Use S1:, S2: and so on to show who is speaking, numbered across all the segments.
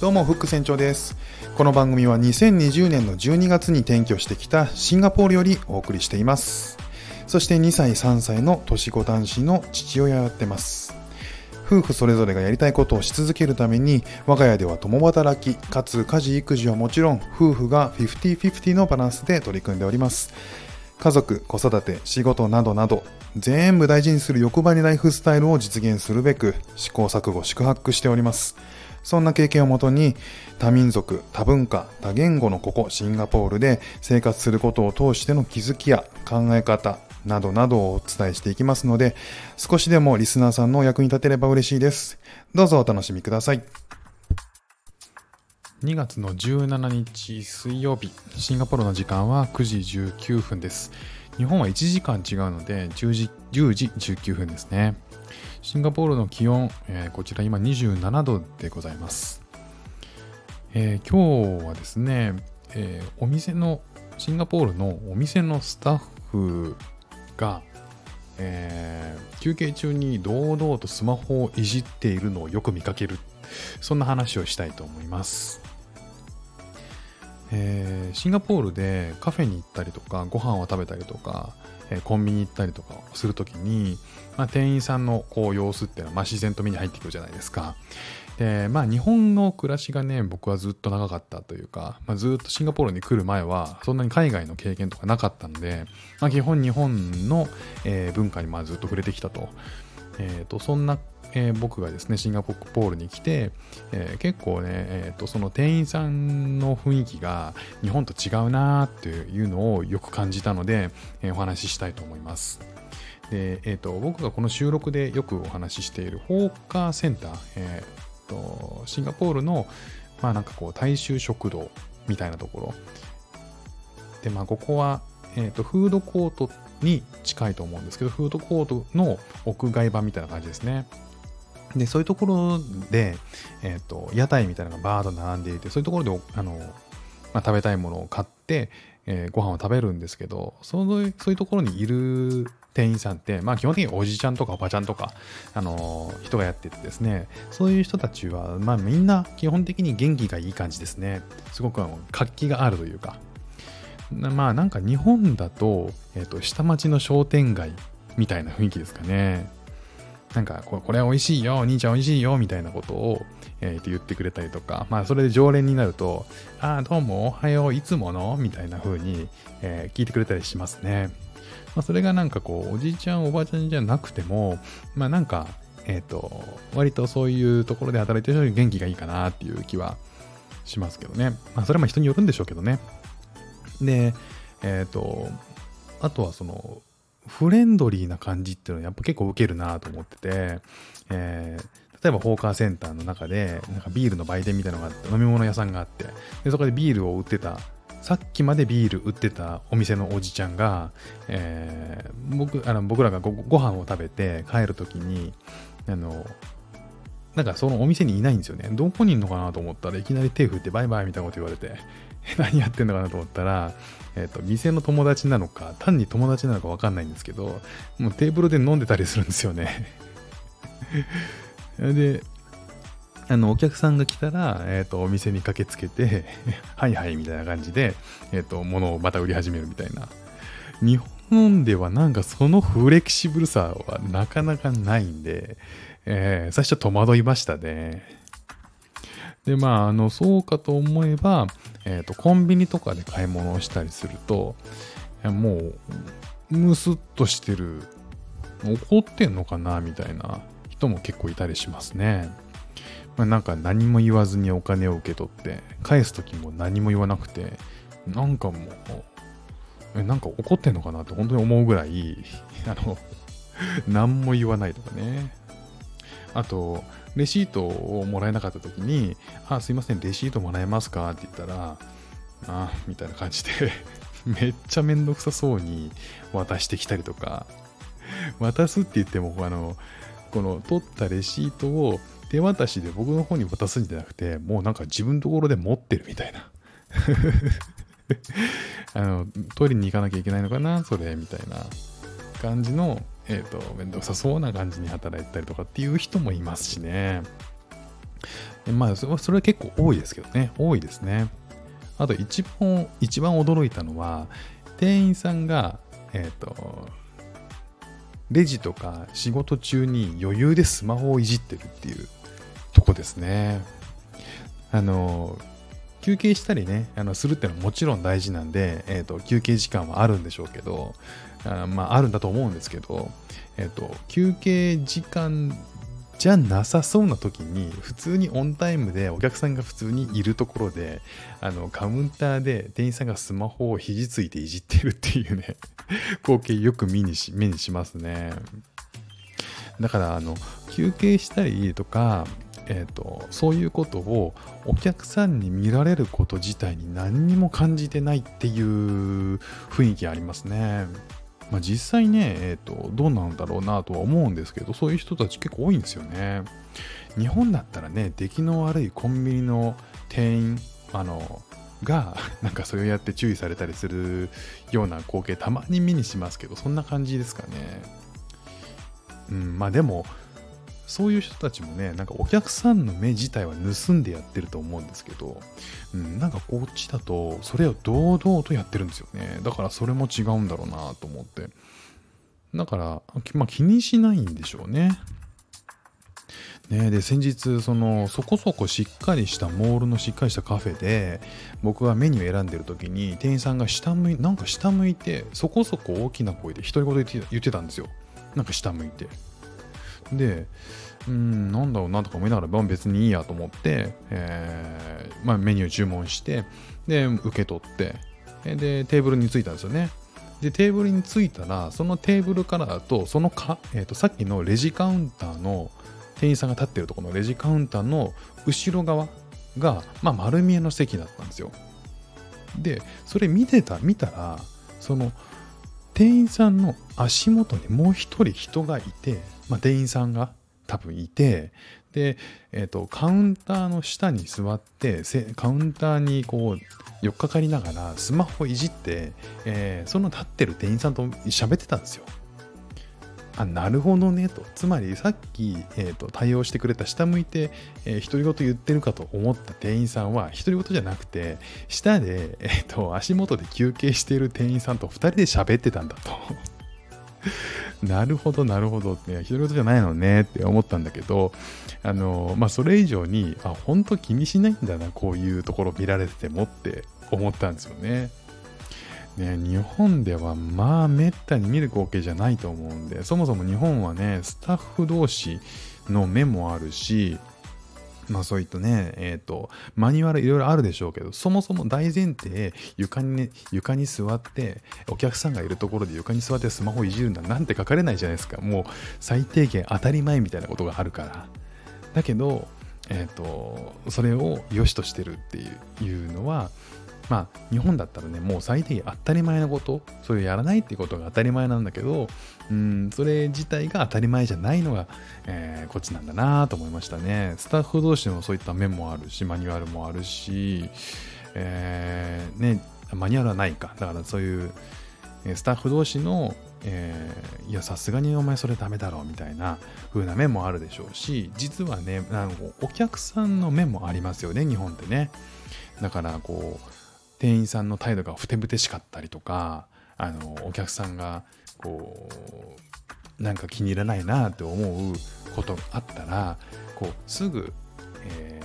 S1: どうも、フック船長です。この番組は2020年の12月に転居してきたシンガポールよりお送りしています。そして2歳、3歳の年子男子の父親をやってます。夫婦それぞれがやりたいことをし続けるために、我が家では共働き、かつ家事育児はもちろん、夫婦が50-50のバランスで取り組んでおります。家族、子育て、仕事などなど、全部大事にする欲張りライフスタイルを実現するべく、試行錯誤、宿泊しております。そんな経験をもとに、多民族、多文化、多言語のここ、シンガポールで生活することを通しての気づきや考え方、などなどをお伝えしていきますので、少しでもリスナーさんのお役に立てれば嬉しいです。どうぞお楽しみください。2月の17日水曜日、シンガポールの時間は9時19分です。日本は1時間違うので10時 ,10 時19分ですね。シンガポールの気温、えーこちら今27度でございます。えー今日はですね、えーお店の、シンガポールのお店のスタッフが、え休憩中に堂々とスマホをいじっているのをよく見かける。そんな話をしたいと思います。えーシンガポールでカフェに行ったりとかご飯を食べたりとか、えーコンビニ行ったりとかするときに、まあ、店員さんのこう様子っていうのは、まあ、自然と目に入ってくるじゃないですか。でまあ日本の暮らしがね僕はずっと長かったというか、まあ、ずっとシンガポールに来る前はそんなに海外の経験とかなかったので、まあ、基本日本の、えー文化にまあずっと触れてきたと,、えーとそんな、えー僕がですねシンガポールに来て、えー結構ね、えーとその店員さんの雰囲気が日本と違うなーっていうのをよく感じたので、えーお話ししたいと思います。で、えー、と僕がこの収録でよくお話ししているホーカーセンター、えーとシンガポールの、まあ、なんかこう大衆食堂みたいなところで、まあ、ここは、えー、とフードコートに近いと思うんですけどフードコートの屋外版みたいな感じですねでそういうところで、えー、と屋台みたいなのがバーッと並んでいてそういうところであの、まあ、食べたいものを買って、えーご飯を食べるんですけどそのそういうところにいる店員さんって、まあ、基本的におじちゃんとかおばちゃんとか、あのー人がやっててですねそういう人たちは、まあ、みんな基本的に元気がいい感じですね。すごく活気があるというか。まあなんか日本だと,、えー、と下町の商店街みたいな雰囲気ですかね。なんかこれ美味しいよお兄ちゃん美味しいよみたいなことを、えーと言ってくれたりとかまあそれで常連になるとああどうもおはよういつものみたいな風に、えー聞いてくれたりしますね。まあ、それがなんかこうおじいちゃんおばあちゃんじゃなくてもまあなんかえっ、と割とそういうところで働いてる人に元気がいいかなっていう気はしますけどね。まあそれはまあ人によるんでしょうけどね。でえっ、とあとはそのフレンドリーな感じっていうのはやっぱ結構受けるなと思ってて、えー例えばホーカーセンターの中でなんかビールの売店みたいなのがあって飲み物屋さんがあってでそこでビールを売ってたさっきまでビール売ってたお店のおじちゃんが、えー僕あの僕らがごご飯を食べて帰るときにあのなんかそのお店にいないんですよね。どこにいるのかなと思ったらいきなり手振ってバイバイみたいなこと言われて。何やってんのかなと思ったら、えっと店の友達なのか単に友達なのか分かんないんですけどもうテーブルで飲んでたりするんですよね。であのお客さんが来たら、えー、とお店に駆けつけて はいはいみたいな感じで、えー、と物をまた売り始めるみたいな。日本ではなんかそのフレキシブルさはなかなかないんで、えー最初戸惑いましたね。でまああのそうかと思えば、えー、とコンビニとかで買い物をしたりするともうムスッとしてる。怒ってんのかなみたいな人も結構いたりしますね。まあ、なんか何も言わずにお金を受け取って返す時も何も言わなくてなんかもうえなんか怒ってんのかなって本当に思うぐらいあの何も言わないとかね。あとレシートをもらえなかった時に「あすいませんレシートもらえますか?」って言ったら「あみたいな感じで めっちゃめんどくさそうに渡してきたりとか渡すって言ってもあのこの取ったレシートを手渡しで僕の方に渡すんじゃなくてもうなんか自分のところで持ってるみたいな あのトイレに行かなきゃいけないのかな？それみたいな感じのえっ、と面倒くさそうな感じに働いたりとかっていう人もいますしねまあ、それは結構多いですけどね。多いですね。あと一番、一番驚いたのは、店員さんが、えっ、ー、と、レジとか仕事中に余裕でスマホをいじってるっていうとこですね。あの、休憩したりね、あのするっていうのはもちろん大事なんで、えーと、休憩時間はあるんでしょうけど、あまあ、あるんだと思うんですけど、えーと、休憩時間じゃなさそうな時に普通にオンタイムでお客さんが普通にいるところであのカウンターで店員さんがスマホを肘ついていじってるっていうね 光景よく目にし目にしますねだからあの休憩したりとかえーと、そういうことをお客さんに見られること自体に何にも感じてないっていう雰囲気ありますね。まあ、実際ね、えーと、どうなんだろうなとは思うんですけど、そういう人たち結構多いんですよね。日本だったらね、出来の悪いコンビニの店員、あの、が、なんかそれをやって注意されたりするような光景たまに目にしますけど、そんな感じですかね。うん、まあでも、そういう人たちもね、なんかお客さんの目自体は盗んでやってると思うんですけど、うん、なんかこっちだと、それを堂々とやってるんですよね。だからそれも違うんだろうなと思って。だから、まあ、気にしないんでしょうね。ね、で先日そのそこそこしっかりしたモールのしっかりしたカフェで僕がメニュー選んでる時に店員さんが下向いなんか下向いてそこそこ大きな声で独り言言ってたんですよなんか下向いてで、うん、なんだろうなとか思いながら、別にいいやと思って、えー、まあ、メニュー注文して、で、受け取って、で、テーブルに着いたんですよね。で、テーブルに着いたら、そのテーブルからだと、そのか、えーと、さっきのレジカウンターの店員さんが立ってるところのレジカウンターの後ろ側が、まあ、丸見えの席だったんですよ。で、それ見てた、見たら、その、店員さんの足元にもう一人人がいて、まあ、店員さんが多分いてで、えーと、カウンターの下に座ってカウンターにこう寄っかかりながらスマホいじって、えー、その立ってる店員さんと喋ってたんですよ。あなるほどねと。つまりさっき、えーと、対応してくれた下向いて、えー、独り言言ってるかと思った店員さんは独り言じゃなくて下で、えーと足元で休憩している店員さんと2人で喋ってたんだと。なるほど、なるほどって、ひどいことじゃないのねって思ったんだけど、あの、まあ、それ以上に、あ、本当気にしないんだな、こういうところ見られててもって思ったんですよね。ね、日本ではまあめったに見る光景じゃないと思うんで、そもそも日本はね、スタッフ同士の目もあるし、まあそういったね、えっ、ー、と、マニュアルいろいろあるでしょうけど、そもそも大前提、床にね、床に座って、お客さんがいるところで床に座ってスマホいじるんだなんて書かれないじゃないですか。もう最低限当たり前みたいなことがあるから。だけど、えっ、ー、と、それを良しとしてるっていうのは、まあ日本だったらねもう最低当たり前のことそれをやらないっていうことが当たり前なんだけどうんそれ自体が当たり前じゃないのが、えー、こっちなんだなと思いましたね。スタッフ同士のそういった面もあるしマニュアルもあるし、えー、ねマニュアルはないか。だからそういうスタッフ同士の、えー、いやさすがにお前それダメだろうみたいな風な面もあるでしょうし実はねなんかお客さんの面もありますよね日本ってね。だからこう店員さんの態度がふてぶてしかったりとかあのお客さんがこうなんか気に入らないなって思うことがあったらこうすぐ、え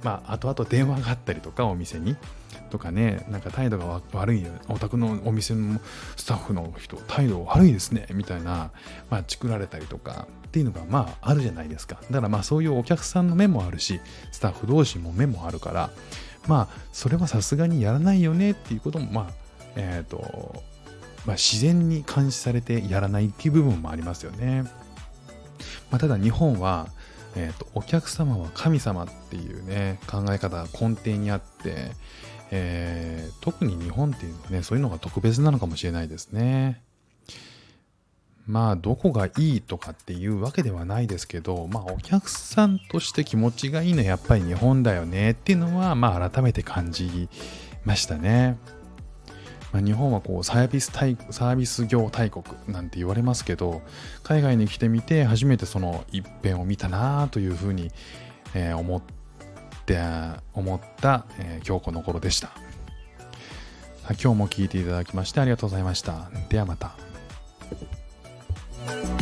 S1: ー、まあ後々電話があったりとかお店に。とかねなんか態度が悪いお宅のお店のスタッフの人態度悪いですねみたいなまあチクられたりとかっていうのがまああるじゃないですか。だからまあそういうお客さんの目もあるしスタッフ同士も目もあるからまあそれはさすがにやらないよねっていうこともまあえっ、ー、とまあ、自然に監視されてやらないっていう部分もありますよね。まあ、ただ日本は、えーと、お客様は神様っていうね考え方が根底にあって、えー、特に日本っていうのはねそういうのが特別なのかもしれないですね。まあどこがいいとかっていうわけではないですけどまあお客さんとして気持ちがいいのはやっぱり日本だよねっていうのはまあ改めて感じましたね。まあ、日本はこうサービス大サービス業大国なんて言われますけど海外に来てみて初めてその一辺を見たなというふうにえー、思って思った、えー、今日この頃でした。今日も聞いていただきましてありがとうございました。ではまた。you